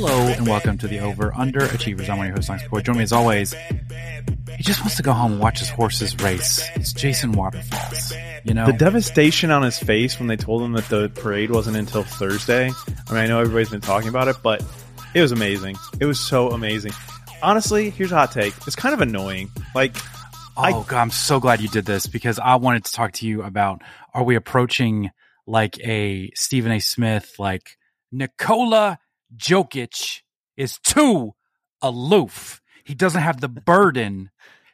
Hello and welcome to the Over Under Achievers. I'm one of your hosts, Lance Boy. Join me as always. He just wants to go home and watch his horses race. It's Jason Waterfalls. You know, The devastation on his face when they told him that the parade wasn't until Thursday. I mean, I know everybody's been talking about it, but it was amazing. It was so amazing. Honestly, here's a hot take. It's kind of annoying. Like, oh I- god, I'm so glad you did this because I wanted to talk to you about: Are we approaching like a Stephen A. Smith, like Nikola Jokic is too aloof? He doesn't have the burden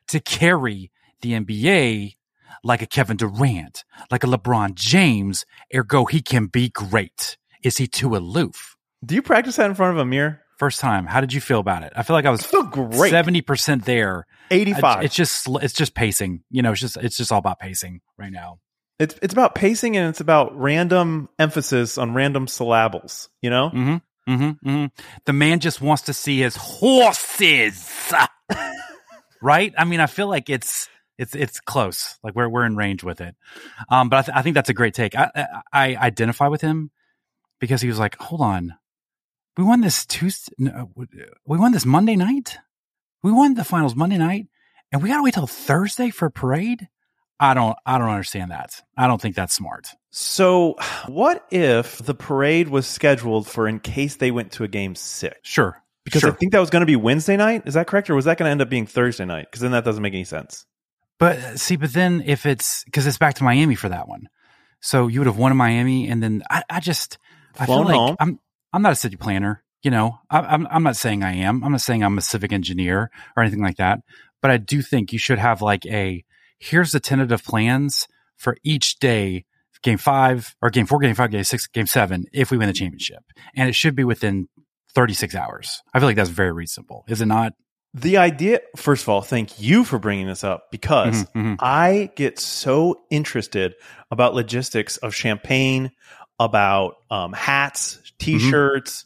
to carry the NBA like a Kevin Durant, like a LeBron James. Ergo, he can be great. Is he too aloof? do you practice that in front of a mirror? First time, how did you feel about it? I feel like I was feel great. seventy percent there. I- 85. It's just it's just pacing. You know, it's just it's just all about pacing right now. It's it's about pacing and it's about random emphasis on random syllables. You know, Mm-hmm. Mm-hmm. mm-hmm. The man just wants to see his horses. right? I mean, I feel like it's it's it's close. Like we're we're in range with it. Um, but I, th- I think that's a great take. I, I I identify with him because he was like, "Hold on, we won this Tuesday. No, we won this Monday night. We won the finals Monday night, and we got to wait till Thursday for a parade." I don't I don't understand that. I don't think that's smart. So, what if the parade was scheduled for in case they went to a game six? Sure. Because sure. I think that was going to be Wednesday night. Is that correct, or was that going to end up being Thursday night? Because then that doesn't make any sense. But see, but then if it's because it's back to Miami for that one, so you would have won in Miami, and then I, I just I feel like home. I'm I'm not a city planner. You know, I, I'm I'm not saying I am. I'm not saying I'm a civic engineer or anything like that. But I do think you should have like a here's the tentative plans for each day, game five or game four, game five, game six, game seven, if we win the championship, and it should be within 36 hours. I feel like that's very reasonable, is it not? The idea, first of all, thank you for bringing this up because Mhm, mhm. I get so interested about logistics of champagne, about um, hats, t-shirts,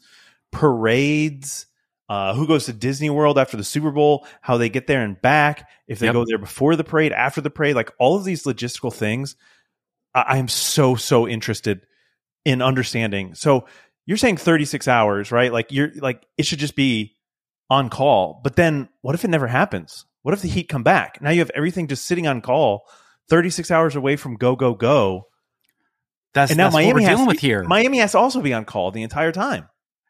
parades, uh, who goes to Disney World after the Super Bowl, how they get there and back, if they Yep. go there before the parade, after the parade, like all of these logistical things. I, am so so interested in understanding. So you're saying 36 hours, right? Like you're like it should just be on call. But then what if it never happens? What if the Heat come back? Now you have everything just sitting on call, 36 hours away from go go go. That's, And now that's what Miami we're has dealing with here. Miami has to also be on call the entire time.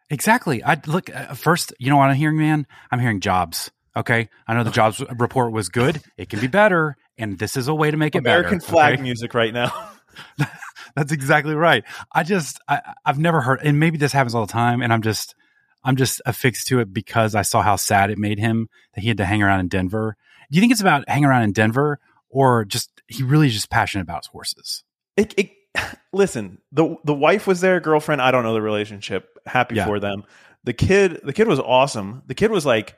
Exactly. I look uh, first. You know what I'm hearing, man? I'm hearing jobs. Okay, I know the jobs report was good. It can be better, and this is a way to make it better. American flag okay? music right now. That's exactly right. I just I, I've never heard, and maybe this happens all the time, and I'm just I'm just affixed to it because I saw how sad it made him that he had to hang around in Denver. Do you think it's about hanging around in Denver, or just he really is just passionate about his horses? it, it listen the the wife was their girlfriend i don't know the relationship happy Yeah. for them the kid the kid was awesome the kid was like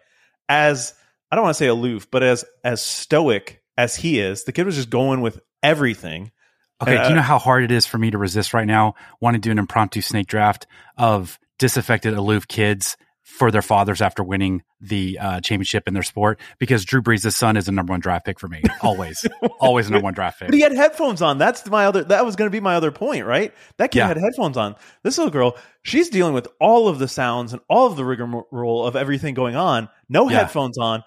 as i don't want to say aloof but as as stoic as he is the kid was just going with everything Okay, Uh, do you know how hard it is for me to resist right now Want to do an impromptu snake draft of disaffected, aloof kids for their fathers after winning the uh, championship in their sport? Because Drew Brees' son is a number one draft pick for me. Always. Always a number one draft pick. but he had headphones on that's my other that was going to be my other point right that kid Yeah. had headphones on this little girl she's dealing with all of the sounds and all of the rigmarole of everything going on no Yeah. headphones on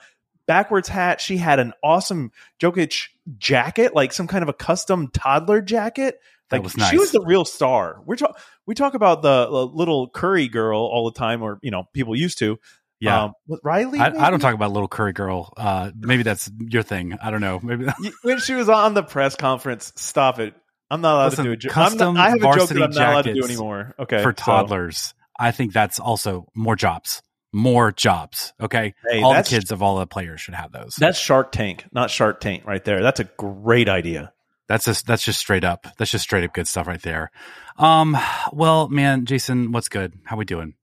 backwards hat she had an awesome jokic jacket like some kind of a custom toddler jacket That like was nice. she was the real star we're talk- we talk about the, the little curry girl all the time or you know people used to Yeah. um, riley I, I don't talk about little curry girl. Uh, maybe that's your thing. I don't know. Maybe when she was on the press conference stop it i'm not allowed Listen, to do a joke I'm custom not- i have a joke that i'm not allowed to do anymore okay for so- toddlers, I think that's also more jobs. More jobs. Okay. Hey, all the kids of all the players should have those. That's Shark Tank, not Shark Tank, right there. That's a great idea. That's just that's just straight up. That's just straight up good stuff right there. Um, well, man, Jason, what's good? How we doing?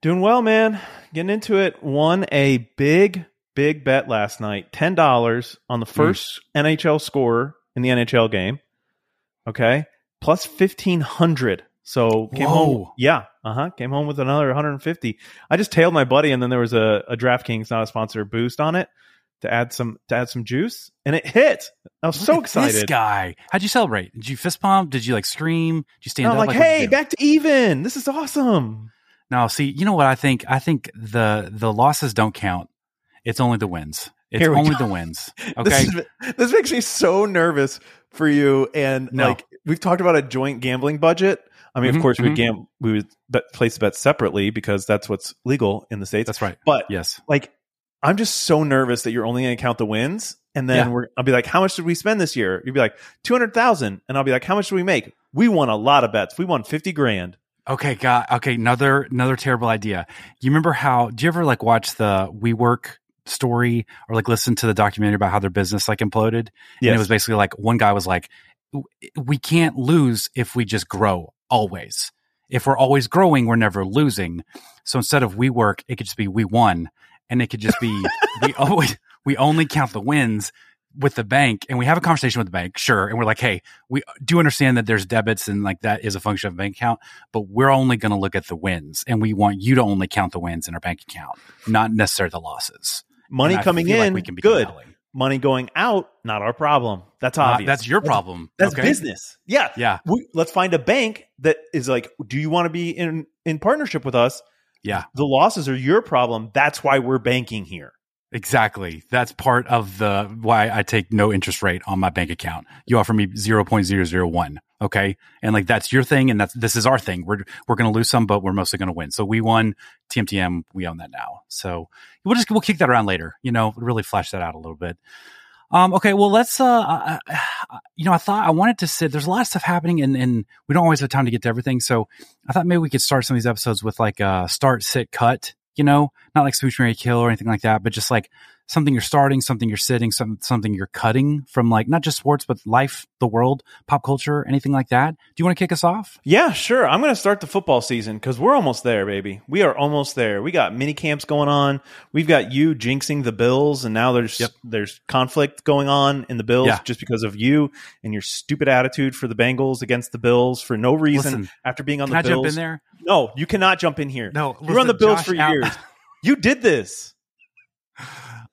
Doing well, man. Getting into it. Won a big, big bet last night. Ten dollars on the first NHL scorer in the NHL game. Okay, plus fifteen hundred. So came home. Yeah, uh huh. Came home with another one hundred and fifty. I just tailed my buddy, and then there was a, a DraftKings, not a sponsor, boost on it to add some to add some juice, and it hit. I was so Look at excited. This guy. How'd you celebrate? Did you fist pump? Did you like scream? Did you stand And I'm up? like, what'd hey, back to even. This is awesome. No, see, you know what I think? I think the the losses don't count. It's only the wins. It's only go. the wins. This, Okay. is- this makes me so nervous for you. And No. like we've talked about a joint gambling budget. I mean, Mhm, of course, we mhm. would gam- we would bet, place bets separately because that's what's legal in the states. That's right. But Yes. like, I'm just so nervous that you're only going to count the wins, and then Yeah. we're I'll be like, "How much did we spend this year?" You'd be like, 200,000, and I'll be like, "How much did we make?" We won a lot of bets. We won 50 grand. Okay, God. Okay, another another terrible idea. You remember how? Do you ever like watch the WeWork story or like listen to the documentary about how their business like imploded? Yes. And it was basically like one guy was like, "We can't lose if we just grow always. If we're always growing, we're never losing. So instead of we work, it could just be we won, and it could just be we always we only count the wins." With the bank, and we have a conversation with the bank, sure, and we're like, "Hey, we do understand that there's debits and like that is a function of bank account, but we're only going to look at the wins and we want you to only count the wins in our bank account, not necessarily the losses. Money coming feel like in, we can be good. compelling. Money going out, not our problem. That's Uh, obvious. that's your problem. That's okay? business. Yeah. Yeah. We, let's find a bank that is like, do you want to be in in partnership with us? Yeah. The losses are your problem. That's why we're banking here. Exactly. That's part of the why I take no interest rate on my bank account. You offer me 0.001. Okay. And like that's your thing and that's this is our thing. We're we're gonna lose some, but we're mostly gonna win. So we won TMTM, we own that now. So we'll just we'll kick that around later, you know, really flesh that out a little bit. Um, okay, well, let's. Uh, you know, I thought I wanted to sit. There's a lot of stuff happening, and, and we don't always have time to get to everything. So I thought maybe we could start some of these episodes with like a start, sit, cut. You know, not like Smooch Mary Kill or anything like that, but just like something you're starting, something you're sitting, some, something you're cutting from like not just sports, but life, the world, pop culture, anything like that. Do you want to kick us off? Yeah, sure. I'm going to start the football season because we're almost there, baby. We are almost there. We got mini camps going on. We've got you jinxing the Bills, and now there's Yep. there's conflict going on in the Bills Yeah. just because of you and your stupid attitude for the Bengals against the Bills for no reason Listen, after being on Can the I Bills. jump in there? No, you cannot jump in here. No, You're on the Bills Josh for years. you did this.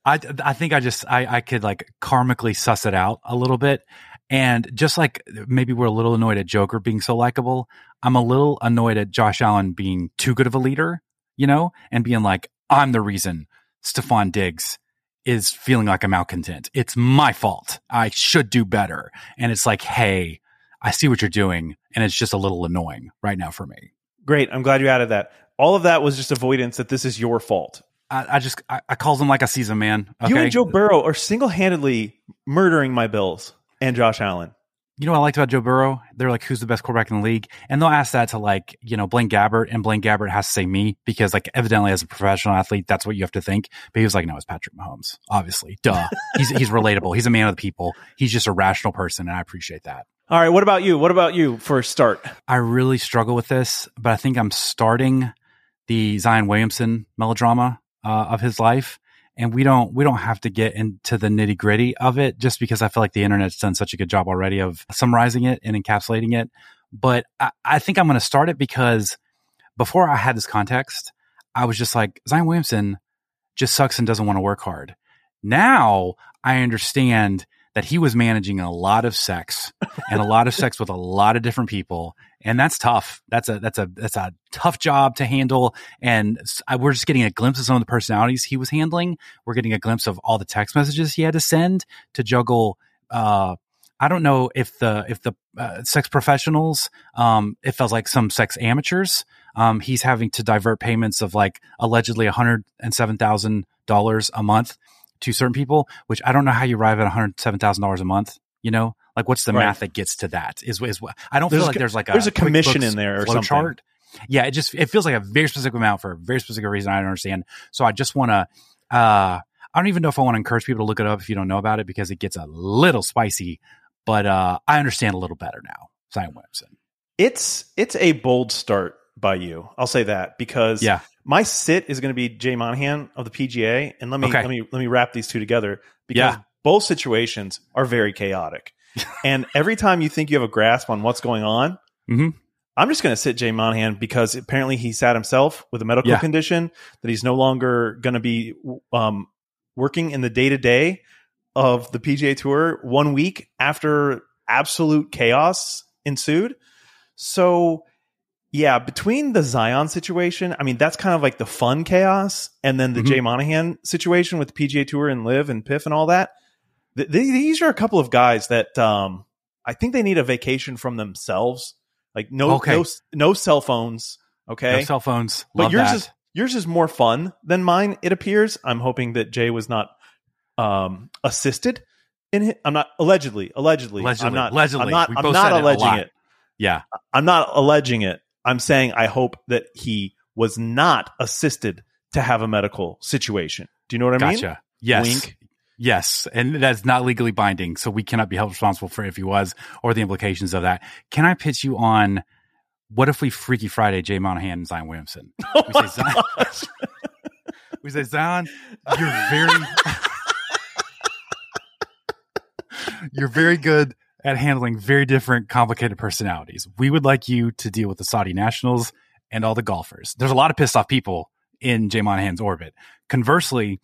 I I think I just I I could like karmically suss it out a little bit, and just like maybe we're a little annoyed at Joker being so likable, I'm a little annoyed at Josh Allen being too good of a leader, you know, and being like I'm the reason Stefon Diggs is feeling like a malcontent. It's my fault. I should do better, and it's like, hey, I see what you're doing, and it's just a little annoying right now for me. Great. I'm glad you added that. All of that was just avoidance that this is your fault. I, I just I, I calls him like a season man. Okay? You and Joe Burrow are single handedly murdering my Bills and Josh Allen. You know what I liked about Joe Burrow? They're like, who's the best quarterback in the league? And they'll ask that to like, you know, Blaine Gabbert, and Blaine Gabbert has to say me because like evidently as a professional athlete, that's what you have to think. But he was like, no, it's Patrick Mahomes. Obviously. Duh. he's he's relatable. He's a man of the people. He's just a rational person, and I appreciate that. All right. What about you? What about you for a start? I really struggle with this, but I think I'm starting the Zion Williamson melodrama uh, of his life. And we don't we don't have to get into the nitty gritty of it just because I feel like the internet's done such a good job already of summarizing it and encapsulating it. But I, I think I'm going to start it because before I had this context, I was just like Zion Williamson just sucks and doesn't want to work hard. Now I understand that he was managing a lot of sex and a lot of sex with a lot of different people and that's tough. That's a that's a that's a tough job to handle. And I- we're just getting a glimpse of some of the personalities he was handling. We're getting a glimpse of all the text messages he had to send to juggle uh I don't know if the if the uh, sex professionals um it feels like some sex amateurs. Um he's having to divert payments of like allegedly $107,000 a month to certain people which I don't know how you arrive at $107,000 a month you know like what's the Right. math that gets to that is is what I don't There's feel like there's like a there's a commission in there or something. chart. Yeah, it just it feels like a very specific amount for a very specific reason I don't understand. So I just want to uh I don't even know if I want to encourage people to look it up if you don't know about it because it gets a little spicy, but uh I understand a little better now. Zion Williamson. It's it's a bold start by you. I'll say that because Yeah. my sit is going to be Jay Monahan of the PGA, and let me Okay. let me let me wrap these two together because Yeah. both situations are very chaotic. and every time you think you have a grasp on what's going on, Mhm. I'm just going to sit Jay Monahan because apparently he sat himself with a medical Yeah. condition that he's no longer going to be um, working in the day to day of the PGA Tour one week after absolute chaos ensued. So yeah, between the Zion situation, I mean, that's kind of like the fun chaos, and then the Mhm. Jay Monahan situation with the PGA Tour and LIV and PIF and all that. Th- th- these are a couple of guys that um, I think they need a vacation from themselves. Like no, Okay. no, no cell phones. Okay, No cell phones. but Love yours that. is yours is more fun than mine. It appears. I'm hoping that Jay was not um, assisted in it. I'm not allegedly. Allegedly. Allegedly. I'm not. Allegedly. I'm not. I'm not said it alleging it. yeah. I'm not alleging it. I'm saying I hope that he was not assisted to have a medical situation. Do you know what I mean? Gotcha. Yes. Wink. Yes. And that's not legally binding. So we cannot be held responsible for if he was or the implications of that. Can I pitch you on what if we Freaky Friday Jay Monahan and Zion Williamson? Oh We say Zion- We say, Zion, you're very You're very good at handling very different, complicated personalities. We would like you to deal with the Saudi nationals and all the golfers. There's a lot of pissed off people in Jay Monahan's orbit. Conversely,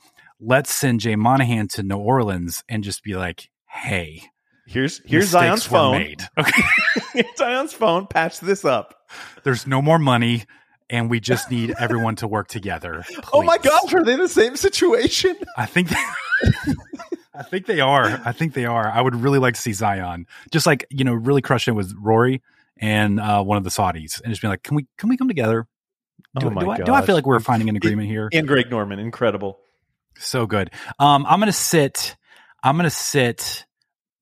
let's send Jay Monahan to New Orleans and just be like, hey, Here's here's Zion's phone. Made. Okay. Zion's phone. Patch this up. There's no more money, and we just need everyone to work together. Oh my please." gosh, are they in the same situation? I think I think they are. I think they are. I would really like to see Zion just like you know really crush it with Rory and uh, one of the Saudis and just be like, can we can we come together? Do, Oh my do, I, do I feel like we're finding an agreement here? And Greg Norman, incredible. So good. Um, I'm gonna sit. I'm gonna sit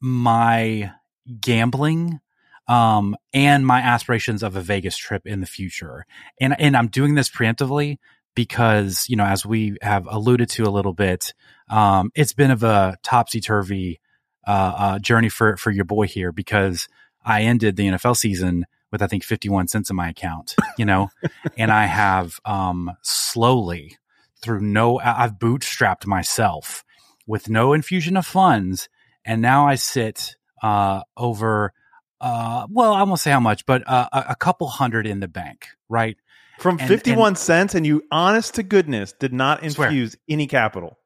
my gambling um and my aspirations of a Vegas trip in the future. And and I'm doing this preemptively because, you know, as we have alluded to a little bit, um it's been of a topsy turvy uh, uh journey for for your boy here because I ended the NFL season with I think 51 cents in my account, you know, and I have um slowly through no I've bootstrapped myself with no infusion of funds and now I sit uh over uh well I won't say how much but uh, a, couple hundred in the bank right From And- 51 cents, and you, honest to goodness, did not Swear. infuse any capital.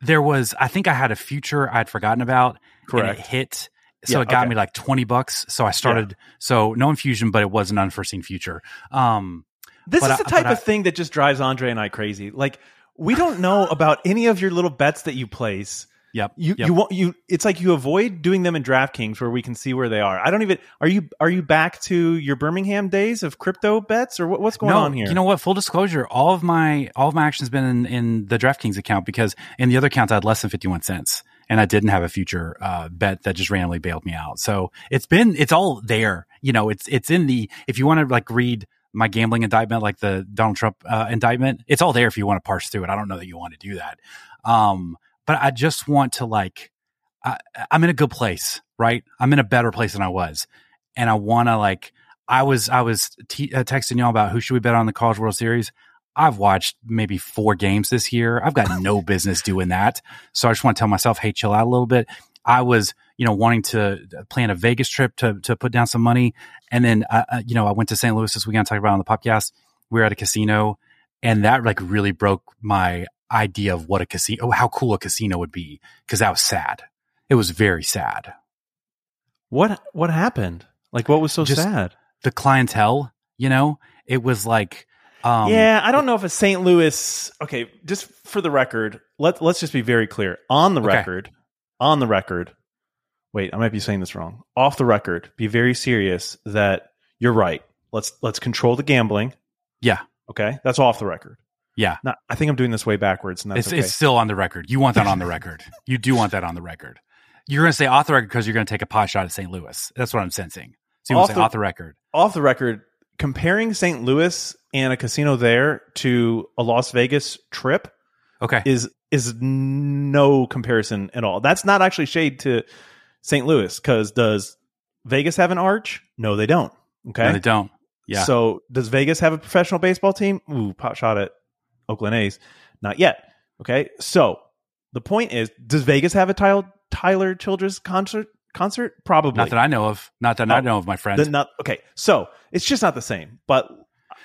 there was I think I had a future I'd forgotten about and it Correct. hit so Yeah, it got okay. me like 20 bucks so I started so no infusion but it was an unforeseen future um This is I- the type I- of thing that just drives Andre and I crazy. Like we don't know about any of your little bets that you place. yep You yep. you want you it's like you avoid doing them in DraftKings where we can see where they are. I don't even are you are you back to your Birmingham days of crypto bets or what, what's going no, on here? You know what? Full disclosure: all of my all of my actions been in, in the DraftKings account because in the other accounts I had less than fifty one cents, and I didn't have a future uh, bet that just randomly bailed me out. So it's been it's all there. You know, it's it's in the if you want to like read my gambling indictment, like the Donald Trump uh, indictment, it's all there if you want to parse through it. I don't know that you want to do that, um, but I just want to like I, I'm in a good place, right? I'm in a better place than I was, and I want to like. I was I was t- uh, texting y'all about who should we bet on the College World Series. I've watched maybe four games this year. I've got no business doing that. So I just want to tell myself, hey, chill out a little bit. I was, you know, wanting to plan a Vegas trip to to put down some money, and then, uh, uh, you know, I went to St. Louis this weekend. Talked about it on the podcast. We were at a casino, and that like really broke my idea of what a casino, how cool a casino would be, because that was sad. It was very sad. what what happened? Like what was so Just- sad? The clientele, you know, it was like, um, yeah, I don't know if a St. Louis. Okay, just for the record, let let's just be very clear on the Okay. record. On the record. Wait, I might be saying this wrong. Off the record, be very serious that you're right. Let's let's control the gambling. Yeah. Okay, that's off the record. Yeah. Not, I think I'm doing this way backwards, and that's it's, okay. it's still on the record. You want that on the record. You do want that on the record. You're going to say off the record because you're going to take a pot shot at St. Louis. That's what I'm sensing. So you want to say off the record. off the record. Comparing St. Louis and a casino there to a Las Vegas trip Okay. is is no comparison at all. That's not actually shade to St. Louis because does Vegas have an arch? No, they don't. Okay, No, they don't. Yeah. So does Vegas have a professional baseball team? Ooh, pot shot at Oakland A's. Not yet. Okay, so the point is, does Vegas have a Tyler Tyler Childers concert? Concert probably Not that I know of. Not that I Oh, know of, my friend. Not okay. So it's just not the same. But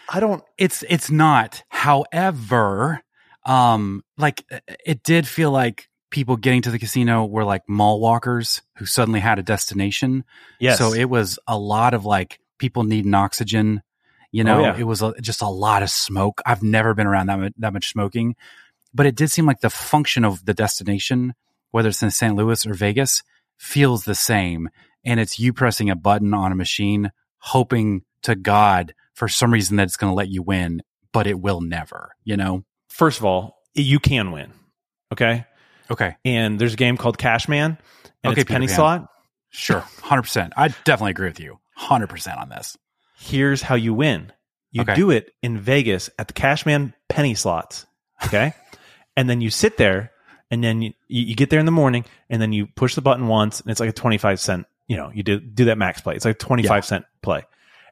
I don't. it's it's not. However, um, like it did feel like people getting to the casino were like mall walkers who suddenly had a destination. Yes. So it was a lot of like people needing oxygen. You oh, know, Oh, yeah. it was a, just a lot of smoke. I've never been around that much, that much smoking, but it did seem like the function of the destination, whether it's in St. Louis or Vegas, feels the same. And it's you pressing a button on a machine, hoping to God for some reason that it's going to let you win, but it will never. You know? First of all, you can win. Okay. Okay, And there's a game called Cashman, and Okay, it's penny Pan. slot. sure, hundred percent. I definitely agree with you, hundred percent on this. Here's how you win. You Okay. do it in Vegas at the Cashman penny slots. Okay. and then you sit there and then you, you get there in the morning and then you push the button once and it's like a 25 cent, you know, you do, do that max play. It's like a 25 cent play.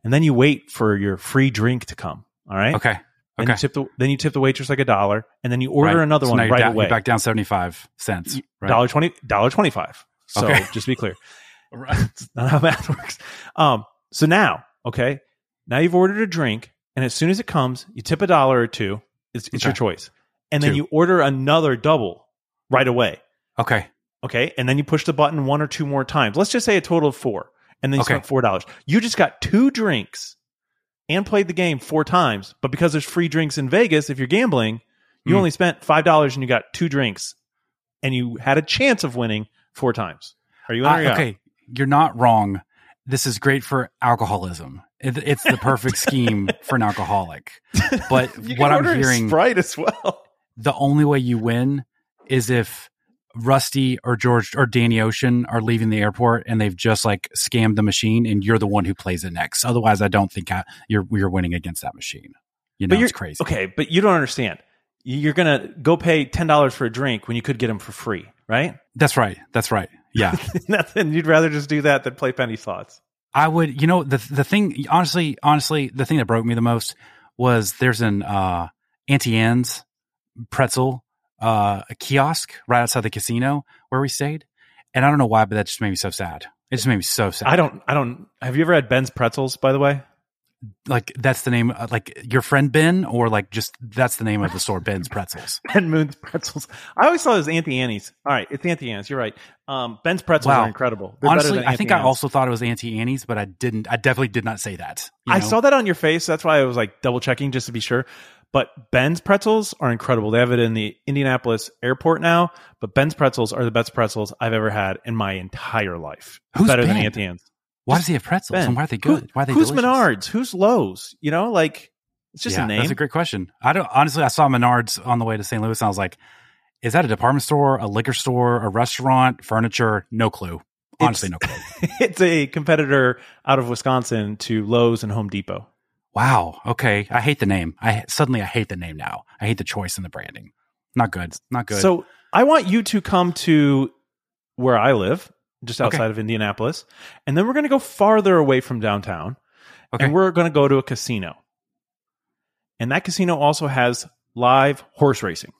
And then you wait for your free drink to come. All right. Okay, Then okay. you tip the then you tip the waitress like a dollar and then you order Right. another So one right down, away. Back down seventy five cents. Right? Dollar twenty dollar twenty five. So Okay. just to be clear. That's not how math works. Um, so now, okay, now you've ordered a drink, and as soon as it comes, you tip a dollar or two. It's, it's your choice, and then Two. you order another double right away. Okay, Okay, and then you push the button one or two more times. Let's just say a total of four, and then you Okay. spent four dollars. You just got two drinks and played the game four times, but because there's free drinks in Vegas, if you're gambling, you Hmm. only spent five dollars and you got two drinks, and you had a chance of winning four times. Are you in Uh, or you out? okay, you're not wrong. This is great for alcoholism. It, it's the perfect scheme for an alcoholic. But what I'm hearing, Sprite as well. the only way you win is if Rusty or George or Danny Ocean are leaving the airport and they've just like scammed the machine, and you're the one who plays it next. Otherwise, I don't think I, you're you're winning against that machine. You know, But it's crazy. Okay, but you don't understand. You're gonna go pay ten dollars for a drink when you could get them for free, right? That's right. That's right. Yeah. Nothing. You'd rather just do that than play penny slots. I would, you know, the the thing, honestly, honestly, the thing that broke me the most was there's an uh, Auntie Anne's pretzel uh, a kiosk right outside the casino where we stayed, and I don't know why, but that just made me so sad. It just made me so sad. I don't. I don't. Have you ever had Ben's pretzels? By the way, like that's the name, uh, like your friend Ben, or like just that's the name of the store, Ben's Pretzels. Ben Moon's pretzels. I always thought it was Auntie Annie's. All right, it's Auntie Annie's. You're right. Um, Ben's pretzels Wow. are incredible. They're Honestly, I think I also thought it was Auntie Annie's, but I didn't. I definitely did not say that. you I saw that on your face. That's why I was like double checking just to be sure. But Ben's pretzels are incredible. They have it in the Indianapolis airport now. But Ben's pretzels are the best pretzels I've ever had in my entire life. Who's better than Ben? Auntie Anne's. Why does he have pretzels? Ben. And why are they Who- good? why are they who's delicious? Menards? Who's Lowe's? You know, like it's just yeah, a name. That's a great question. I don't honestly. I saw Menards on the way to St. Louis, and I was like, "Is that a department store, a liquor store, a restaurant, furniture? No clue. Honestly, no clue." it's a competitor out of Wisconsin to Lowe's and Home Depot. Wow. Okay. I hate the name. I suddenly I hate the name now. I hate the choice and the branding. Not good. Not good. So I want you to come to where I live, just Okay. outside of Indianapolis, and then we're going to go farther away from downtown, okay. and we're going to go to a casino. And that casino also has live horse racing.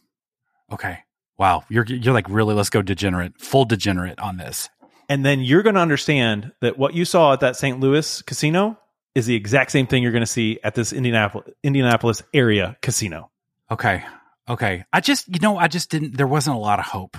okay. Wow. You're you're like really let's go degenerate, full degenerate on this. And then you're going to understand that what you saw at that St. Louis casino is the exact same thing you're going to see at this Indianapolis Indianapolis area casino. Okay. Okay. I just you know I just didn't. There wasn't a lot of hope.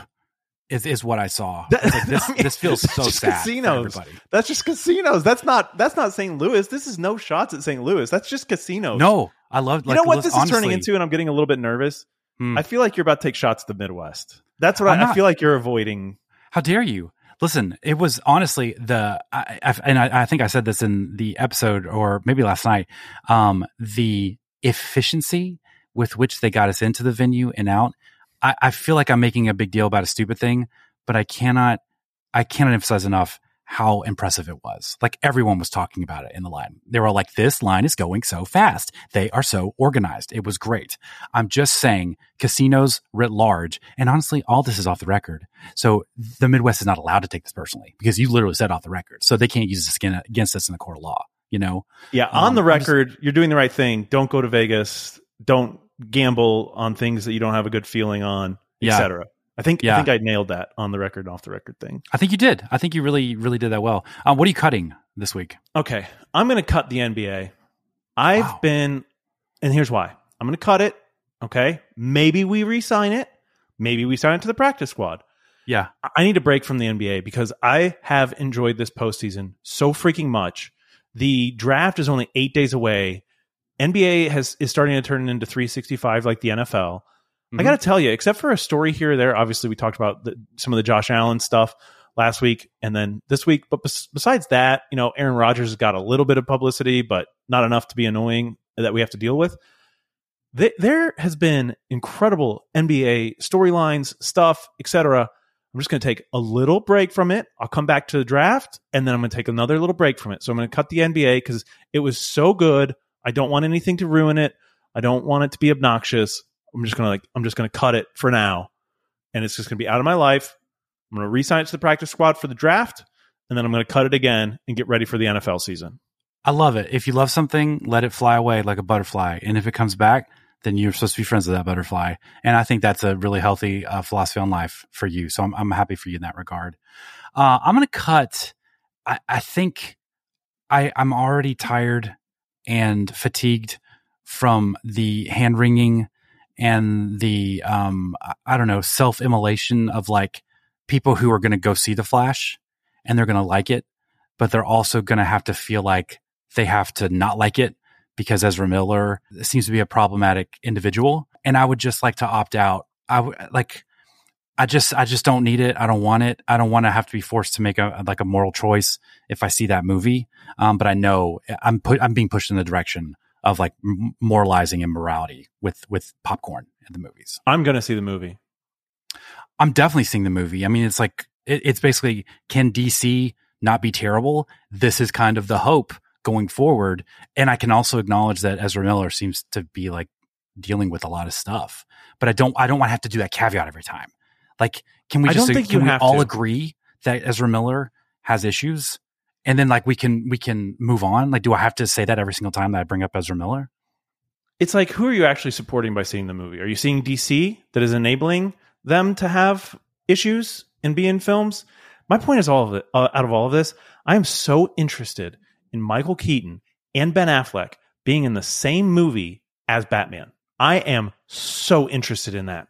Is is what I saw. That- It's like this I mean, this feels so sad casinos. That's just casinos. That's not that's not St. Louis. This is no shots at St. Louis. That's just casinos. No, I love. You Like, know what this is turning into, and I'm getting a little bit nervous. Hmm. I feel like you're about to take shots at the Midwest. That's what I, I feel like you're avoiding. How dare you? Listen, it was honestly the, I, I, and I, I think I said this in the episode or maybe last night. Um, the efficiency with which they got us into the venue and out. I, I feel like I'm making a big deal about a stupid thing, but I cannot, I cannot emphasize enough how impressive it was. Like everyone was talking about it in the line. They were all like, this line is going so fast. They are so organized. It was great. I'm just saying casinos writ large. And honestly, all this is off the record. So the Midwest is not allowed to take this personally because you literally said off the record. So they can't use this against us in the court of law, you know? Yeah, Um, on the I'm just- record, you're doing the right thing. Don't go to Vegas. Don't gamble on things that you don't have a good feeling on, Yeah. etc. I think yeah. I think I nailed that on the record, off the record thing. I think you did. I think you really, really did that well. Um, what are you cutting this week? Okay, I'm going to cut the NBA. I've Wow. been, and here's why. I'm going to cut it. Okay, maybe we re-sign it. Maybe we sign it to the practice squad. Yeah. I- I need a break from the NBA because I have enjoyed this postseason so freaking much. The draft is only eight days away. NBA has is starting to turn into 365 like the NFL. I Mhm. got to tell you, except for a story here or there, obviously we talked about the, some of the Josh Allen stuff last week and then this week. But bes- besides that, you know, Aaron Rodgers has got a little bit of publicity, but not enough to be annoying that we have to deal with. Th- there has been incredible NBA storylines, stuff, etc. I'm just going to take a little break from it. I'll come back to the draft, and then I'm going to take another little break from it. So I'm going to cut the NBA because it was so good. I don't want anything to ruin it. I don't want it to be obnoxious. I'm just gonna like I'm just gonna cut it for now, and it's just gonna be out of my life. I'm gonna resign it to the practice squad for the draft, and then I'm gonna cut it again and get ready for the NFL season. I love it. If you love something, let it fly away like a butterfly. And if it comes back, then you're supposed to be friends with that butterfly. And I think that's a really healthy uh, philosophy on life for you. So I'm, I'm happy for you in that regard. Uh, I'm to cut. I, I think I, I'm already tired and fatigued from the hand wringing and the, um, I- don't know, self immolation of like people who are going to go see the Flash and they're going to like it, but they're also going to have to feel like they have to not like it because Ezra Miller seems to be a problematic individual. And I would just like to opt out. I w- like, I just, I just don't need it. I don't want it. I don't want to have to be forced to make a, like a moral choice if I see that movie. Um, but I know I'm put, I'm being pushed in the direction of like moralizing and morality with, with popcorn in the movies. I'm gonna see the movie. I'm definitely seeing the movie. I mean, it's like it, it's basically can DC not be terrible? This is kind of the hope going forward. And I can also acknowledge that Ezra Miller seems to be like dealing with a lot of stuff. But I don't I don't want to have to do that caveat every time. Like, can we I just don't think can we all to. agree that Ezra Miller has issues? And then like we can we can move on. Like, do I have to say that every single time that I bring up Ezra Miller? It's like who are you actually supporting by seeing the movie? Are you seeing DC that is enabling them to have issues and be in films? My point is all of it. Uh, out of all of this, I am so interested in Michael Keaton and Ben Affleck being in the same movie as Batman. I am so interested in that.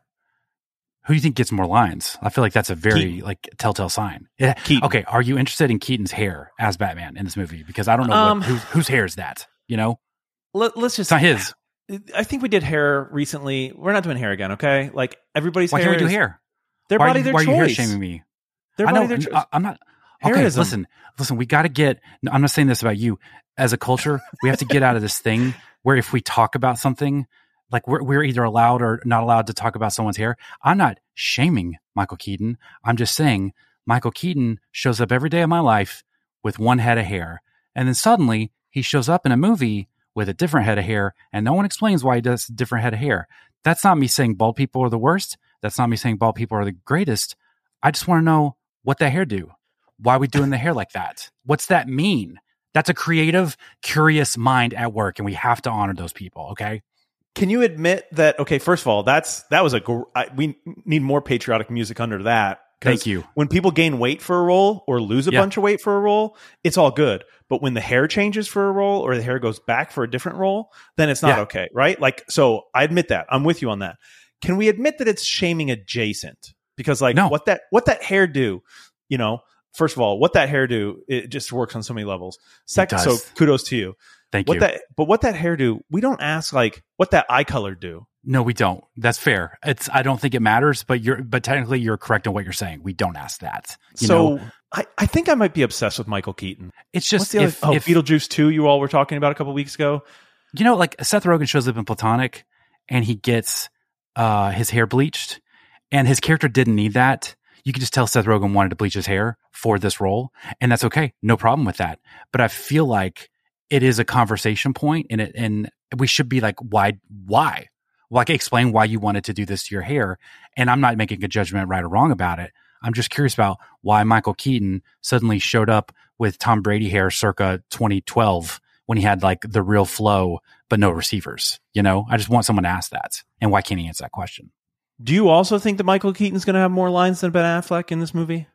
Who do you think gets more lines? I feel like that's a very Keaton. like telltale sign. Yeah. Keaton. Okay, are you interested in Keaton's hair as Batman in this movie? Because I don't know Um, what, whose, whose hair is that. You know, Let, us just it's not his. I think we did hair recently. We're not doing hair again, okay? Like everybody's Why hair. can't we do hair? Their why body, are you, their why are you hair shaming me? Their I body, know. their choice. I'm not. Okay, Hairism. listen, listen. We got to get. I'm not saying this about you. As a culture, we have to get out of this thing where if we talk about something, like we're we're either allowed or not allowed to talk about someone's hair. I'm not shaming Michael Keaton. I'm just saying Michael Keaton shows up every day of my life with one head of hair, and then suddenly he shows up in a movie with a different head of hair, and no one explains why he does a different head of hair. That's not me saying bald people are the worst. That's not me saying bald people are the greatest. I just want to know what that hair do. Why we doing the hair like that? What's that mean? That's a creative, curious mind at work, and we have to honor those people. Okay. Can you admit that? Okay, first of all, that's that was a gr- I, we need more patriotic music under that. Thank you. When people gain weight for a role or lose a Yeah. bunch of weight for a role, it's all good. But when the hair changes for a role or the hair goes back for a different role, then it's not Yeah. okay, right? Like, so I admit that. I'm with you on that. Can we admit that it's shaming adjacent? Because like No. what that what that hair do, you know, first of all, what that hair do, it just works on so many levels. Second, so kudos to you. Thank what you. that but what that hair do, we don't ask like what that eye color do. no, we don't. That's fair. It's. I don't think it matters, but you're. But technically, you're correct in what you're saying. We don't ask that. You so know, I, I think I might be obsessed with Michael Keaton. it's just the if, other, oh, if Beetlejuice 2 you all were talking about a couple weeks ago. you know, like Seth Rogen shows up in Platonic, and he gets uh his hair bleached, and his character didn't need that. You could just tell Seth Rogen wanted to bleach his hair for this role, and that's okay. No problem with that. But I feel like it is a conversation point, and it and we should be like, why, why? Like, explain why you wanted to do this to your hair. And I'm not making a judgment right or wrong about it. I'm just curious about why Michael Keaton suddenly showed up with Tom Brady hair circa 2012 when he had like the real flow but no receivers. You know, I just want someone to ask that. And why can't he answer that question? Do you also think that Michael Keaton's going to have more lines than Ben Affleck in this movie?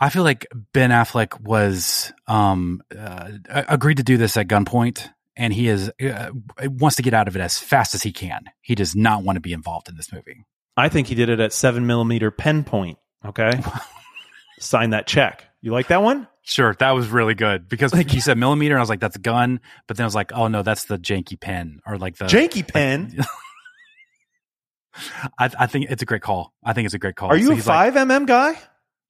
I feel like Ben Affleck was um, uh, agreed to do this at gunpoint, and he is uh, wants to get out of it as fast as he can. He does not want to be involved in this movie. I think he did it at seven millimeter pen point. Okay. Sign that check. You like that one? Sure, that was really good because Like- you said millimeter, and I was like, "That's a gun," but then I was like, "Oh no, that's the janky pen or like the." Janky pen. I, I think it's a great call. I think it's a great call. Are So you a he's like, five mm guy?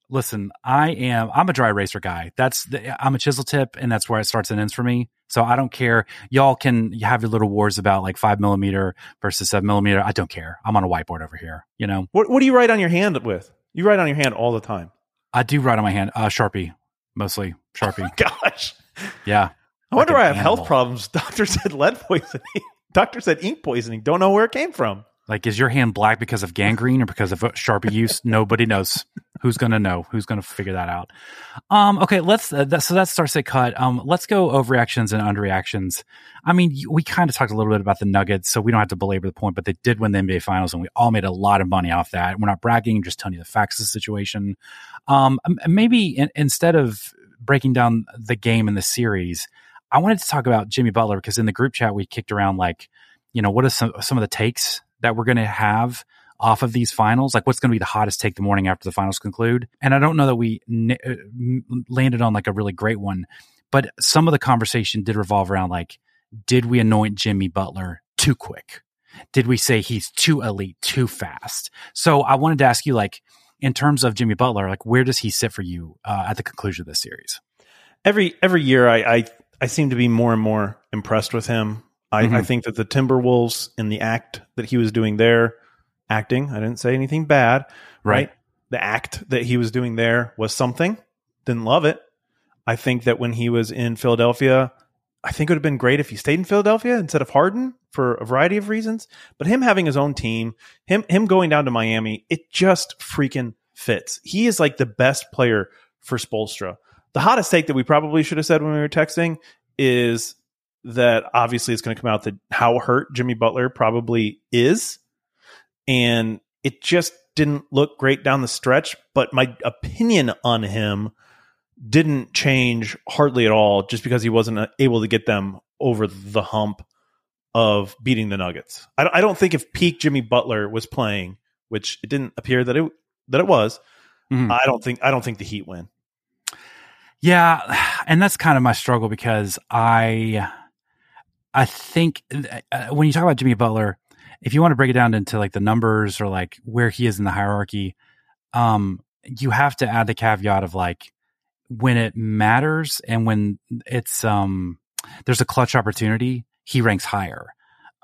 Listen, I am. I'm a dry racer guy. That's the, I'm a chisel tip, and that's where it starts and ends for me. So I don't care. Y'all can have your little wars about like five millimeter versus seven millimeter. I don't care. I'm on a whiteboard over here. You know, What What do you write on your hand with? You write on your hand all the time. I do write on my hand. Uh, Sharpie, mostly Sharpie. Gosh, yeah. I wonder Like why I have health problems. Doctor said lead poisoning. Doctor said ink poisoning. Don't know where it came from. Like, is your hand black because of gangrene or because of Sharpie use? Nobody knows. Who's going to know? Who's going to figure that out? Um, okay, let's. Uh, that, so that's Star State cut. Um, let's go overreactions and underreactions. I mean, we kind of talked a little bit about the Nuggets, so we don't have to belabor the point. But they did win the NBA Finals, and we all made a lot of money off that. We're not bragging, just telling you the facts of the situation. Um, maybe in, instead of breaking down the game and the series, I wanted to talk about Jimmy Butler because in the group chat we kicked around like, you know, what are some some of the takes that we're going to have off of these finals? Like, what's going to be the hottest take the morning after the finals conclude? And I don't know that we n- uh, landed on like a really great one, but some of the conversation did revolve around like, did we anoint Jimmy Butler too quick? Did we say he's too elite, too fast? So I wanted to ask you, like, in terms of Jimmy Butler, like, where does he sit for you uh, at the conclusion of this series? Every every year, I I, I seem to be more and more impressed with him. I, Mhm. I think that the Timberwolves in the act that he was doing there, acting. I didn't say anything bad. right? The act that he was doing there was something. Didn't love it. I think that when he was in Philadelphia, I think it would have been great if he stayed in Philadelphia instead of Harden for a variety of reasons. But him having his own team, him him going down to Miami, it just freaking fits. He is like the best player for Spoelstra. The hottest take that we probably should have said when we were texting is that obviously it's going to come out that how hurt Jimmy Butler probably is. And it just didn't look great down the stretch, but my opinion on him didn't change hardly at all just because he wasn't uh, able to get them over the hump of beating the Nuggets. I, don't- I don't think if peak Jimmy Butler was playing, which it didn't appear that it that it was, Mhm. I don't think I don't think the Heat win. Yeah, and that's kind of my struggle because I, I think uh, when you talk about Jimmy Butler, if you want to break it down into like the numbers or like where he is in the hierarchy, um, you have to add the caveat of like when it matters and when it's um there's a clutch opportunity, he ranks higher.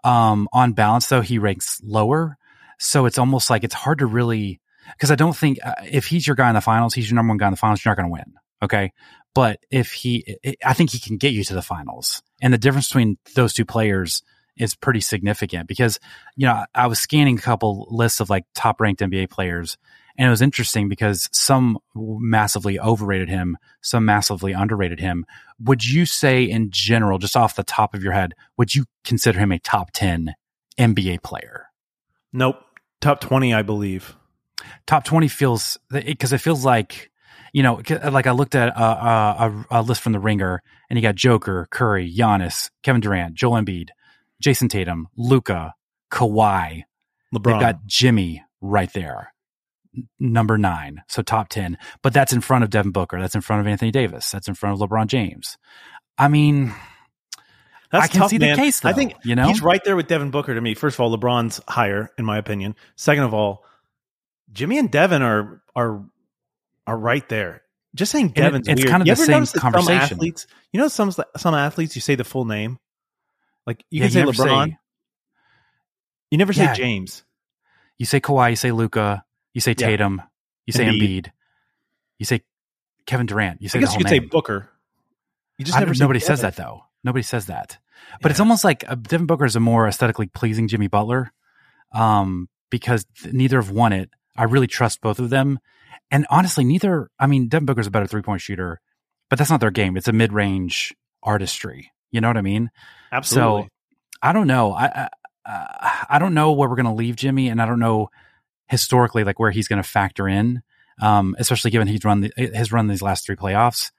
Um, on balance though, he ranks lower. So it's almost like it's hard to really because I don't think uh, if he's your guy in the finals, he's your number one guy in the finals, you're not going to win. Okay. But if he, I- think he can get you to the finals. And the difference between those two players is pretty significant because, you know, I was scanning a couple lists of like top ranked NBA players and it was interesting because some massively overrated him, some massively underrated him. Would you say in general, just off the top of your head, would you consider him a top 10 NBA player? Nope, top twenty, I believe. top 20 feels because it feels like you know, like i looked at a, a, a list from the ringer and you got joker curry Giannis, kevin durant joel embiid jayson tatum luka Kawhi. LeBron. they've got jimmy right there number nine so top 10 but that's in front of devin booker that's in front of anthony davis that's in front of lebron james i mean That's I can tough, see the man. case, I think you know? he's right there with Devin Booker to me. First of all, LeBron's higher in my opinion. Second of all, Jimmy and Devin are are are right there. Just saying it- it's weird. kind of you the same that Some athletes, you know, some some athletes, you say the full name. Like you yeah, can say LeBron, say- you never say Yeah. James. you say Kawhi, you say Luka, you say Yeah. Tatum, you say Embiid. Embiid, you say Kevin Durant, you say I guess whole you could say name. Booker. You just never say nobody says that though. Nobody says that. But it's almost like uh, Devin Booker is a more aesthetically pleasing Jimmy Butler, um, because th- neither have won it. I really trust both of them, and honestly, neither. I mean, Devin Booker's a better three point shooter, but that's not their game. It's a mid range artistry. You know what I mean? absolutely. So I don't know. I I, I don't know where we're going to leave Jimmy, and I don't know historically like where he's going to factor in, um, especially given he's run the, his run these last three playoffs.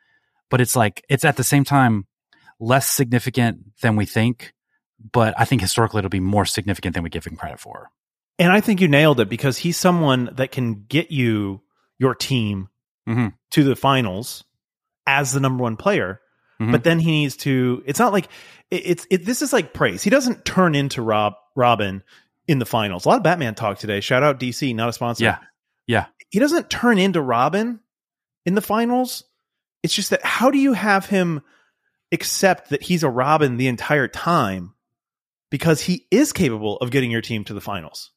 But it's like it's at the same time less significant than we think, but I think historically it'll be more significant than we give him credit for. And I think you nailed it because he's someone that can get you your team Mhm. to the finals as the number one player. Mhm. But then he needs to. It's not like it, it's. It, this is like praise. He doesn't turn into Rob Robin in the finals. A lot of Batman talk today. Shout out DC, not a sponsor. Yeah. Yeah. he doesn't turn into Robin in the finals. It's just that how do you have him accept that he's a Robin the entire time because he is capable of getting your team to the finals?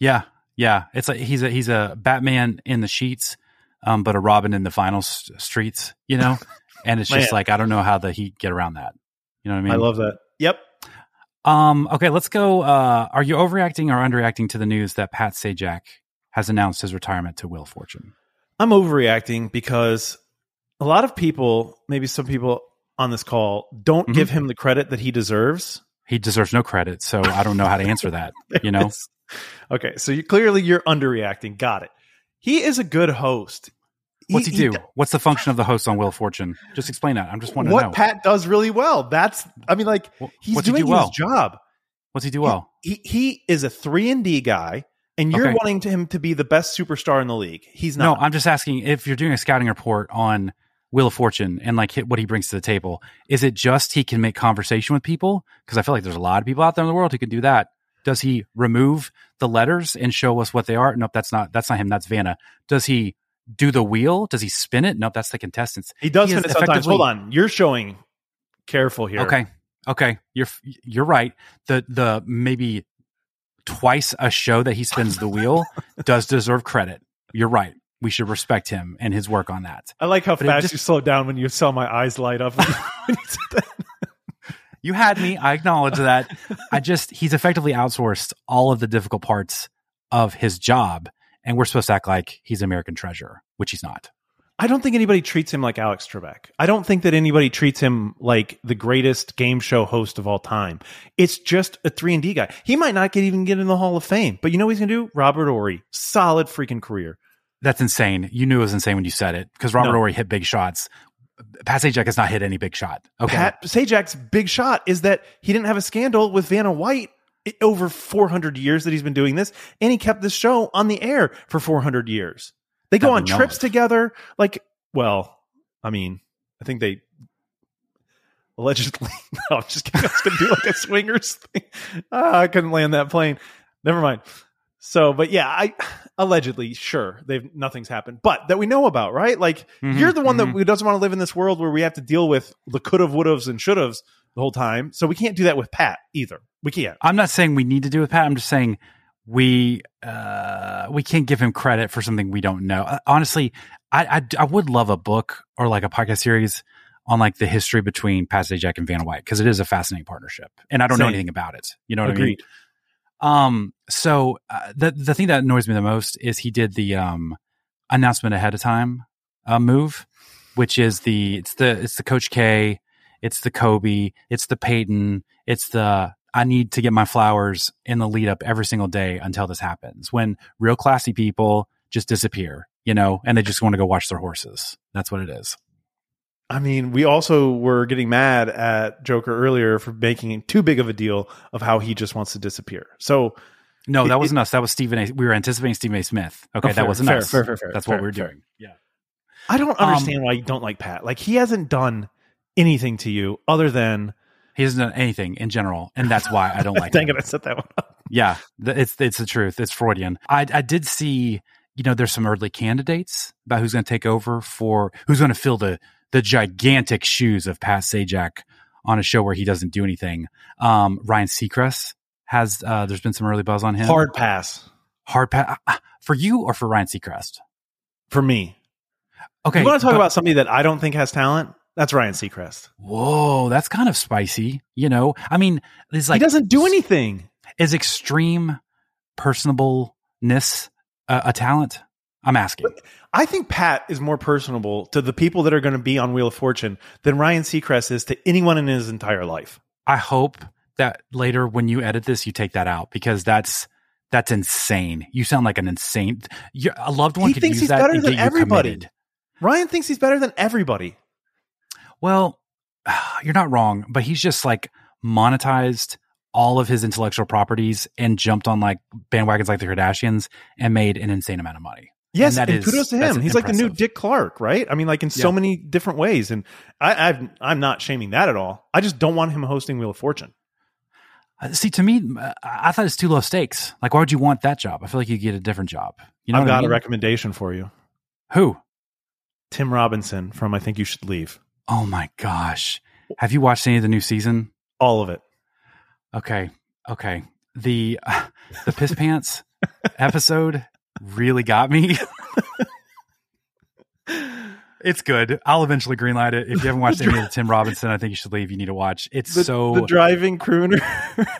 Yeah, yeah. It's like he's a he's a Batman in the sheets, um, but a Robin in the final s- streets. You know, and it's just like I don't know how the Heat get around that. You know what I mean? I love that. Yep. Um. Okay, let's go. Uh, are you overreacting or underreacting to the news that Pat Sajak has announced his retirement to Will Fortune? I'm overreacting because a lot of people, maybe some people on this call, don't Mhm. give him the credit that he deserves. He deserves no credit, so I don't know how to answer that. You know, okay, so you clearly you're underreacting. Got it. He is a good host. what's he, do? What's the function of the host on Wheel of Fortune? Just explain that. I'm just wanting what to know. Pat does really well. That's I mean, like he's what's he doing do well? his job. What's he do well? He he is a three and D guy, and you're Okay. wanting to him to be the best superstar in the league. He's not. No. I'm just asking if you're doing a scouting report on Wheel of Fortune and like what he brings to the table. Is it just he can make conversation with people? Because I feel like there's a lot of people out there in the world who can do that. Does he remove the letters and show us what they are? Nope, that's not that's not him. That's Vanna. Does he do the wheel? Does he spin it? Nope, that's the contestants. he does he spin it sometimes. Hold on, you're showing careful here. Okay, okay, you're you're right. The the maybe twice a show that he spins the wheel does deserve credit. You're right. We should respect him and his work on that. I like how But fast just- you slow down when you saw my eyes light up. you. Had me. I acknowledge that. I just he's effectively outsourced all of the difficult parts of his job, and we're supposed to act like he's American treasure, which he's not. I don't think anybody treats him like Alex Trebek. I don't think that anybody treats him like the greatest game show host of all time. It's just a three and D guy. He might not get even get in the Hall of Fame, but you know what he's gonna do? Robert Horry, solid freaking career. That's insane. You knew it was insane when you said it because Robert No. Horry hit big shots. Pat Sajak has not hit any big shot. Okay, Pat Sajak's big shot is that he didn't have a scandal with Vanna White over 400 years that he's been doing this, and he kept this show on the air for 400 years. They go on trips together. Like, well, I mean, I think they allegedly. No, I'm just kidding. I was going to do like a swingers thing. Ah, I couldn't land that plane. Never mind. So, but yeah, I allegedly, sure, they've nothing's happened, but that we know about, right? Like, Mhm, you're the one mhm. that who doesn't want to live in this world where we have to deal with the could have, would have's, and should have's the whole time. So we can't do that with Pat either. We can't. I'm not saying we need to do with Pat. I'm just saying we uh, we can't give him credit for something we don't know. Uh, honestly, I, I I would love a book or like a podcast series on like the history between Pat Sajak and Vanna White because it is a fascinating partnership, and I don't know anything about it. You know what I mean? Um, so uh, the the thing that annoys me the most is he did the um announcement ahead of time uh, move, which is the it's the it's the Coach K, it's the Kobe, it's the Peyton, it's the I need to get my flowers in the lead up every single day until this happens. When real classy people just disappear, you know, and they just want to go watch their horses. That's what it is. I mean, we also were getting mad at Joker earlier for making too big of a deal of how he just wants to disappear. So No, that it- wasn't us. That was Stephen A. We were anticipating Stephen A. Smith. Okay, Oh, that wasn't fair, us. fair, fair, fair, That's fair, what we are fair. doing. Yeah. I don't Um, understand why you don't like Pat. Like he hasn't done anything to you other than He hasn't done anything in general, and that's why I don't like dang him. it, I set that one up. Yeah, it's it's the truth. It's Freudian. I I did see, you know, there's some early candidates about who's going to take over for who's going to fill the the gigantic shoes of Pat Sajak on a show where he doesn't do anything. Um, Ryan Seacrest has. Uh, there's been some early buzz on him. Hard pass hard pass for you or for Ryan Seacrest. for me. Okay, you want to talk but- about somebody that I don't think has talent? That's Ryan Seacrest. Whoa, that's kind of spicy. You know, I mean, it's like he doesn't do anything. is extreme personableness a, a talent? I'm asking. I think Pat is more personable to the people that are going to be on Wheel of Fortune than Ryan Seacrest is to anyone in his entire life. I hope that later when you edit this, you take that out because that's that's insane. You sound like an insane. Your, a loved one He could thinks use he's that better than everybody. committed. Ryan thinks he's better than everybody. Well, you're not wrong, but he's just like monetized all of his intellectual properties and jumped on like bandwagons like the Kardashians and made an insane amount of money. Yes, And and, is- kudos to him. He's like the new. Dick Clark, right? I mean, like in so Yeah. many different ways. And I, I've, I'm not shaming that at all. I just don't want him hosting Wheel of Fortune. Uh, See, to me, uh, I thought it's too low stakes. Like, why would you want that job? I feel like you get a different job. You know I've what I got mean? a recommendation for you. Who? Tim Robinson from I Think You Should Leave. Oh my gosh! Have you watched any of the new season? All of it. Okay, okay. The the piss pants episode really got me. it's good. I'll eventually greenlight it. If you haven't watched any of the Tim Robinson, I think you should leave. You need to watch. It's The, so the driving crooner.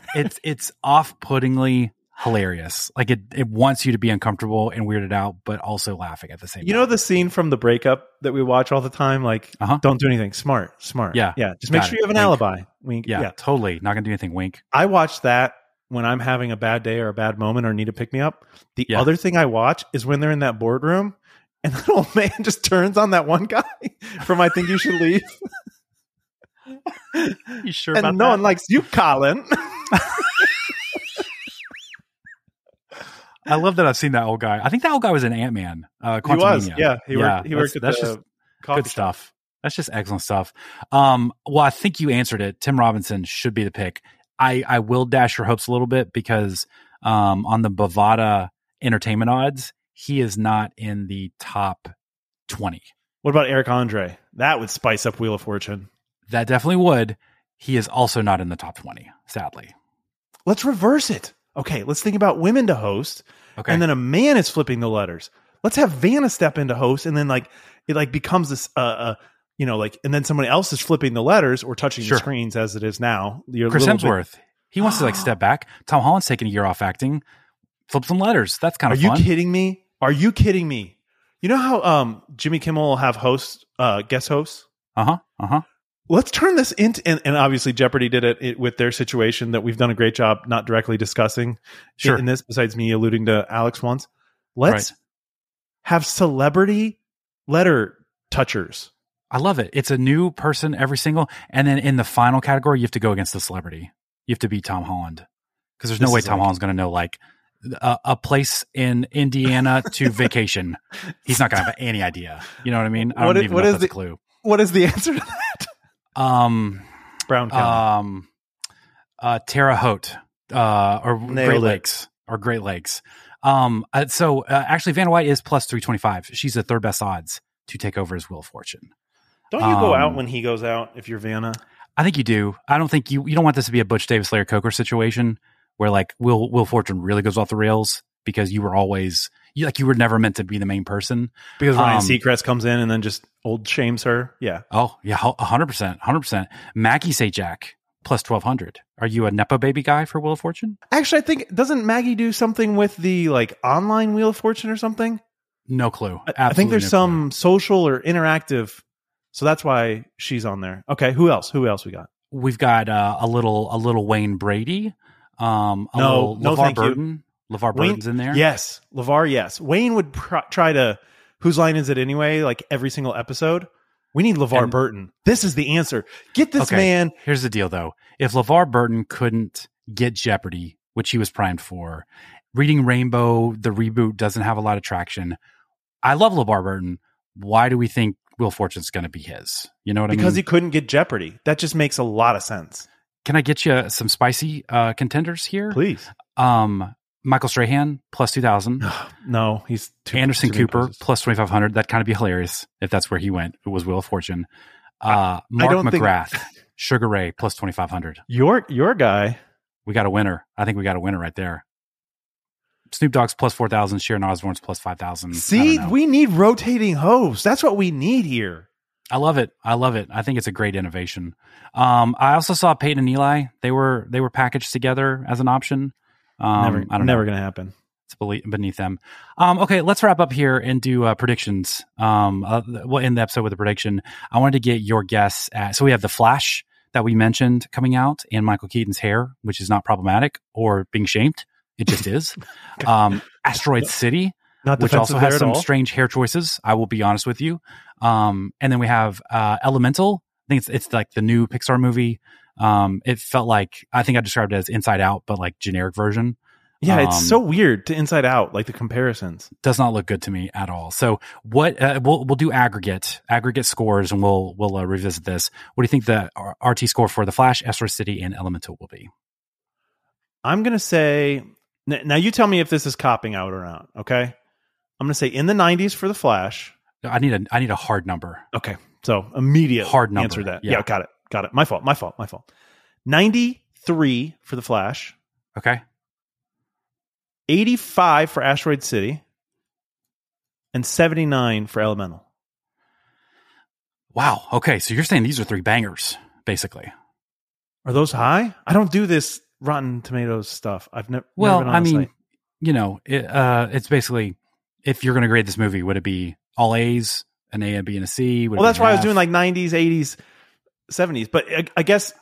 it's it's off-puttingly hilarious. Like it it wants you to be uncomfortable and weirded out, but also laughing at the same you time. know the scene from the breakup that we watch all the time? Like, Uh-huh. don't do anything. Smart, smart. Yeah. Yeah. Just make sure it. you have an Wink. alibi. Wink. yeah, yeah. totally. Not gonna do anything. Wink. I watched that when I'm having a bad day or a bad moment or need to pick me up. The Yeah. other thing I watch is when they're in that boardroom and that old man just turns on that one guy from I Think You Should Leave. You sure and no that? one likes you, Colin. I love that I've seen that old guy. I think that old guy was an Ant Man. Uh, he was. Yeah. He worked, he worked at that's just good stuff. That's just excellent stuff. Um, well, I think you answered it. Tim Robinson should be the pick. I, I will dash your hopes a little bit because um, on the Bovada entertainment odds, he is not in the top 20. What about Eric Andre? That would spice up Wheel of Fortune. That definitely would. He is also not in the top 20, sadly. Let's reverse it. Okay, let's think about women to host, Okay. and then a man is flipping the letters. Let's have Vanna step into host, and then like it like becomes this, uh, uh you know, like, and then somebody else is flipping the letters or touching Sure. the screens as it is now. You're Chris little bit- Hemsworth, he wants to like step back. Tom Holland's taking a year off acting. Flip some letters. That's kind of. Are of you kidding me? Are you kidding me? You know how um Jimmy Kimmel will have hosts, uh, guest hosts. Uh huh. Uh huh. Let's turn this into, and, and obviously Jeopardy did it, it with their situation that we've done a great job not directly discussing. Sure. in this besides me alluding to Alex once. Let's have celebrity letter touchers. I love it. It's a new person every single, and then in the final category, you have to go against the celebrity. You have to beat Tom Holland because there's no This way Tom like- Holland's going to know like a, a place in Indiana to vacation. He's not going to have any idea. You know what I mean? I What don't is- even what know is if that's the- a clue. What is the answer to that? Um, Brown County. um, uh, Terre Haute, uh, or Nailed Great it. Lakes, or Great Lakes. Um, uh, so uh, actually, Vanna White is plus three twenty five. She's the third best odds to take over as Wheel of Fortune. Don't you go um, out when he goes out if you're Vanna? I think you do. I don't think you you don't want this to be a Butch Davis Larry Coker situation where like Will Will Fortune really goes off the rails because you were always you like you were never meant to be the main person. Because Ryan um, Seacrest comes in and then just old shames her. Yeah. Oh yeah, hundred percent, hundred percent. Maggie Sajak plus twelve hundred. Are you a nepo baby guy for Wheel of Fortune? Actually, I think doesn't Maggie do something with the like online Wheel of Fortune or something? No clue. I- I think there's no some social or interactive, so that's why she's on there. Okay, who else? Who else we got? We've got uh, a little a little Wayne Brady. Um, a No, no, LeVar thank you. Burton. LeVar Wayne- Burton's in there. Yes, Levar. Yes, Wayne would pr- try to. Whose line is it anyway? Like every single episode. We need Levar And- Burton. This is the answer. Get this Okay. man. Here's the deal, though. If LeVar Burton couldn't get Jeopardy, which he was primed for, Reading Rainbow, the reboot doesn't have a lot of traction. I love LeVar Burton. Why do we think Will Fortune's going to be his? You know what Because I mean? Because he couldn't get Jeopardy. That just makes a lot of sense. Can I get you some spicy uh, contenders here? Please. Um, Michael Strahan plus two thousand. No, he's too, Anderson too Cooper plus twenty five hundred. That kind of be hilarious if that's where he went. It was Wheel of Fortune. Uh, Mark don't think- McGrath, Sugar Ray plus twenty five hundred. Your your guy. We got a winner. I think we got a winner right there. Snoop Dogg's plus four thousand. Sharon Osbourne's plus five thousand. See, we need rotating hosts. That's what we need here. I love it. I love it. I think it's a great innovation. Um, I also saw Peyton and Eli. They were they were packaged together as an option. Um, never, I don't never going to happen. It's beneath them. Um, okay, let's wrap up here and do uh, predictions. Um, uh, we'll end the episode with a prediction. I wanted to get your guess at. So we have the Flash that we mentioned coming out, and Michael Keaton's hair, which is not problematic or being shamed. It just is. um, Asteroid City, Not which also has some strange hair choices. I will be honest with you. Um, and then we have uh, Elemental. I think it's it's like the new Pixar movie. Um, it felt like I think I described it as Inside Out, but like generic version. Yeah, it's Um, so weird to Inside Out, like the comparisons. does not look good to me at all. So what uh, we'll we'll do aggregate aggregate scores and we'll we'll uh, revisit this. What do you think the RT score for the Flash, Asteroid City, and Elemental will be? I'm gonna say n- now. You tell me if this is copping out or not. Okay, I'm gonna say in the 90s for the Flash. I need a I need a hard number. Okay, so immediate Hard number, answer that. yeah. Yeah. got it, got it. My fault, my fault, my fault. 93 for the Flash, Okay. 85 for Asteroid City, and 79 for Elemental. Wow. Okay. So you're saying these are three bangers, basically. Are those high? I don't do this Rotten Tomatoes stuff. I've never. Well, never I mean, site. you know, it, uh, it's basically if you're going to grade this movie, would it be all A's, an A, a B, and B, and a C? Would well, that's why I was doing like 90s, 80s, 70s. But I, I guess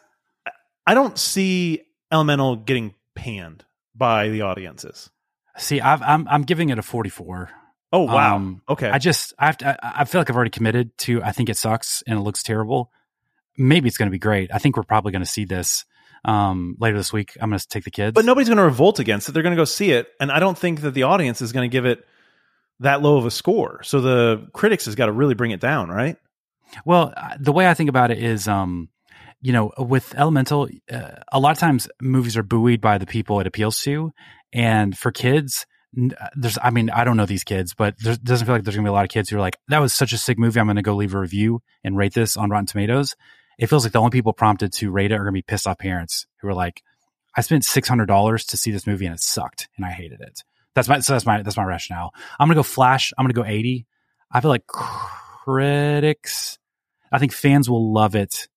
I don't see Elemental getting panned by the audiences. See, I've, I'm I'm giving it a 44. Oh wow. Um, okay. I just I have to, I I feel like I've already committed to. I think it sucks and it looks terrible. Maybe it's going to be great. I think we're probably going to see this um, later this week. I'm going to take the kids. but nobody's going to revolt against it. They're going to go see it, and I don't think that the audience is going to give it that low of a score. So the critics has got to really bring it down, right? Well, uh, the way I think about it is, um, you know, with Elemental, uh, a lot of times movies are buoyed by the people it appeals to, and for kids, uh, there's, I mean, I don't know these kids, but there doesn't feel like there's gonna be a lot of kids who are like, "That was such a sick movie. I'm gonna go leave a review and rate this on Rotten Tomatoes." It feels like the only people prompted to rate it are gonna be pissed off parents who are like, "I spent six hundred dollars to see this movie and it sucked and I hated it." That's my so that's my that's my rationale. I'm gonna go Flash. I'm gonna go eighty. I feel like critics I think fans will love it.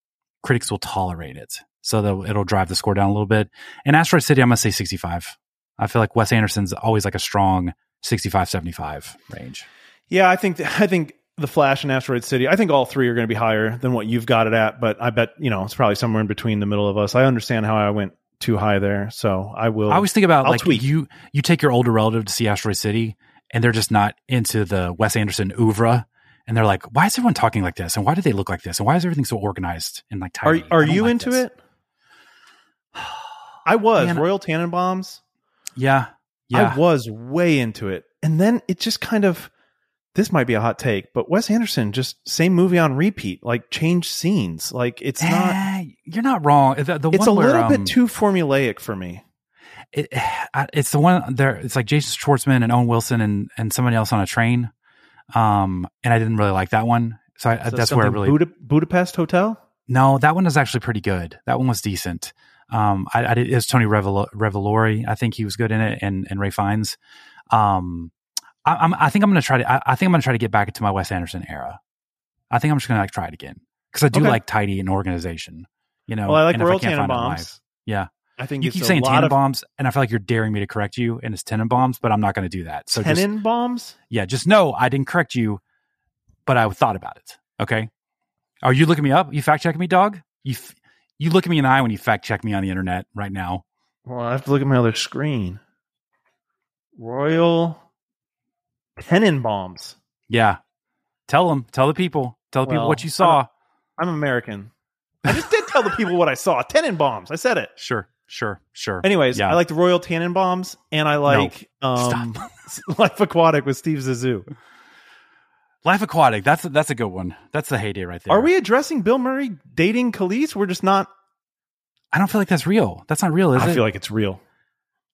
Critics will tolerate it. So it'll drive the score down a little bit. And Asteroid City, I'm going to say 65. I feel like Wes Anderson's always like a strong 65, 75 range. Yeah, I think I think the Flash and Asteroid City. I think all three are going to be higher than what you've got it at, but I bet you know it's probably somewhere in between the middle of us. I understand how I went too high there, so I will. I always think about I'll like tweak. you, you take your older relative to see Asteroid City and they're just not into the Wes Anderson oeuvre. And they're like, why is everyone talking like this? And why do they look like this? And why is everything so organized and like are tidy? are don't you like into this. it? I was Man, Royal Tannenbaums. Yeah. Yeah. I was way into it, and then it just kind of. This might be a hot take, but Wes Anderson just same movie on repeat, like change scenes. Like it's not. Eh, you're not wrong. The, the It's a where, little um, bit too formulaic for me. it, it's the one there. It's like Jason Schwartzman and Owen Wilson and and somebody else on a train. Um, and I didn't really like that one. So, I, So that's where I really Buda- Budapest Hotel. no. That one is actually pretty good. That one was decent. Um, I, I did, it was Tony Revel- Revolori. I think he was good in it, and and Ray Fiennes. Um, I, I'm I think I'm gonna try to. I, I think I'm gonna try to get back into my Wes Anderson era. I think I'm just gonna like try it again because I do Okay. like tidy and organization. You know, Well, I like and if Royal can't it in Tannenbaums. life- Yeah. I think You keep saying lot of and I feel like you're daring me to correct you, and it's bombs, but I'm not going to do that. So just, Tenenbaums. yeah, just know I didn't correct you, but I thought about it. Okay. Are you looking me up? You fact checking me, dog? You f- you look at me in the eye when you fact check me on the internet right now. Well, I have to look at my other screen. Royal Tenenbaums. Yeah. Tell them. Tell the people. Tell the people what you saw. I'm American. I just did tell the people what I saw. Tenenbaums. I said it. Sure. Sure. Sure. Anyways, Yeah. I like the Royal Tannenbaums, and I like um, Life Aquatic with Steve Zissou. Life Aquatic. That's a, that's a good one. That's the heyday right there. Are we addressing Bill Murray dating Kelis? We're just not. I don't feel like that's real. That's not real, is I it? I feel like it's real.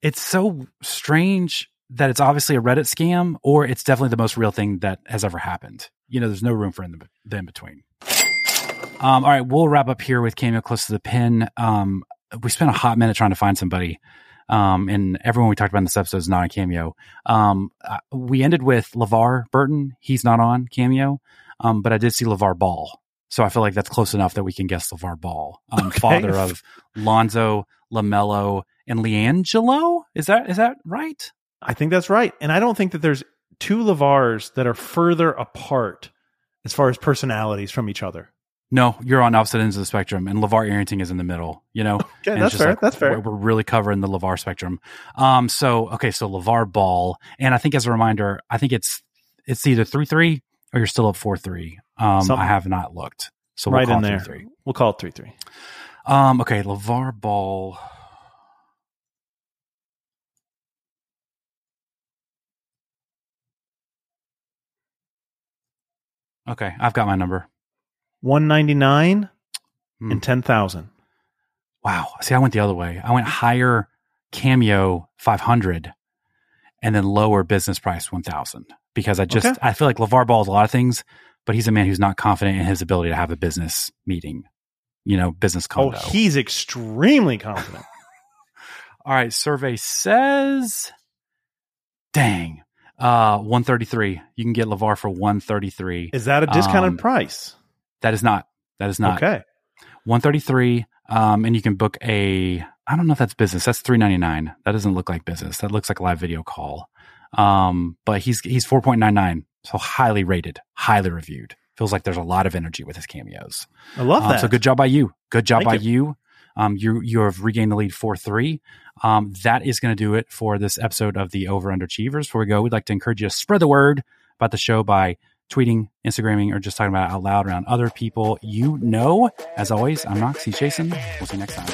it's so strange that it's obviously a Reddit scam, or it's definitely the most real thing that has ever happened. You know, there's no room for in the, the in between. Um, all right, we'll wrap up here with cameo close to the pin. Um, we spent a hot minute trying to find somebody, um, and everyone we talked about in this episode is not on cameo. Um, uh, we ended with LeVar Burton. He's not on cameo, um, but I did see LeVar Ball. So I feel like that's close enough that we can guess LeVar Ball, um, Okay. father of Lonzo, LaMelo, and LiAngelo. Is that is that right? I think that's right. And I don't think that there's two LeVars that are further apart as far as personalities from each other. No, you're on opposite ends of the spectrum, and Levar Arrington is in the middle. You know, Okay, And that's fair. like, that's fair. We're, we're really covering the Levar spectrum. Um, so okay, so Levar Ball, and I think as a reminder, I think it's it's either three three or you're still up four three. Um, Something. I have not looked, so we'll right call in it there. 3-3. We'll call it 3 3. Um, okay, Levar Ball. Okay, I've got my number. 199 Hmm. and 10,000. Wow. See, I went the other way. I went higher Cameo 500 and then lower business price 1000 because I just, Okay. I feel like LeVar Ball is a lot of things, but he's a man who's not confident in his ability to have a business meeting, you know, business call. Oh, he's extremely confident. All right. Survey says, dang, uh, 133. You can get LeVar for 133. Is that a discounted Um, price? That is not, that is not. Okay. 133 um and you can book a i don't know if that's business that's 399 that doesn't look like business that looks like a live video call um but he's he's 4.99 so highly rated highly reviewed feels like there's a lot of energy with his cameos I love Um, that. so good job by you good job Thank by you. Um you you have regained the lead 4-3 um that is going to do it for this episode of the over underachievers before we go we'd like to encourage you to spread the word about the show by tweeting, Instagramming, or just talking about it out loud around other people you know. As always, I'm Knox. He's Jason. We'll see you next time.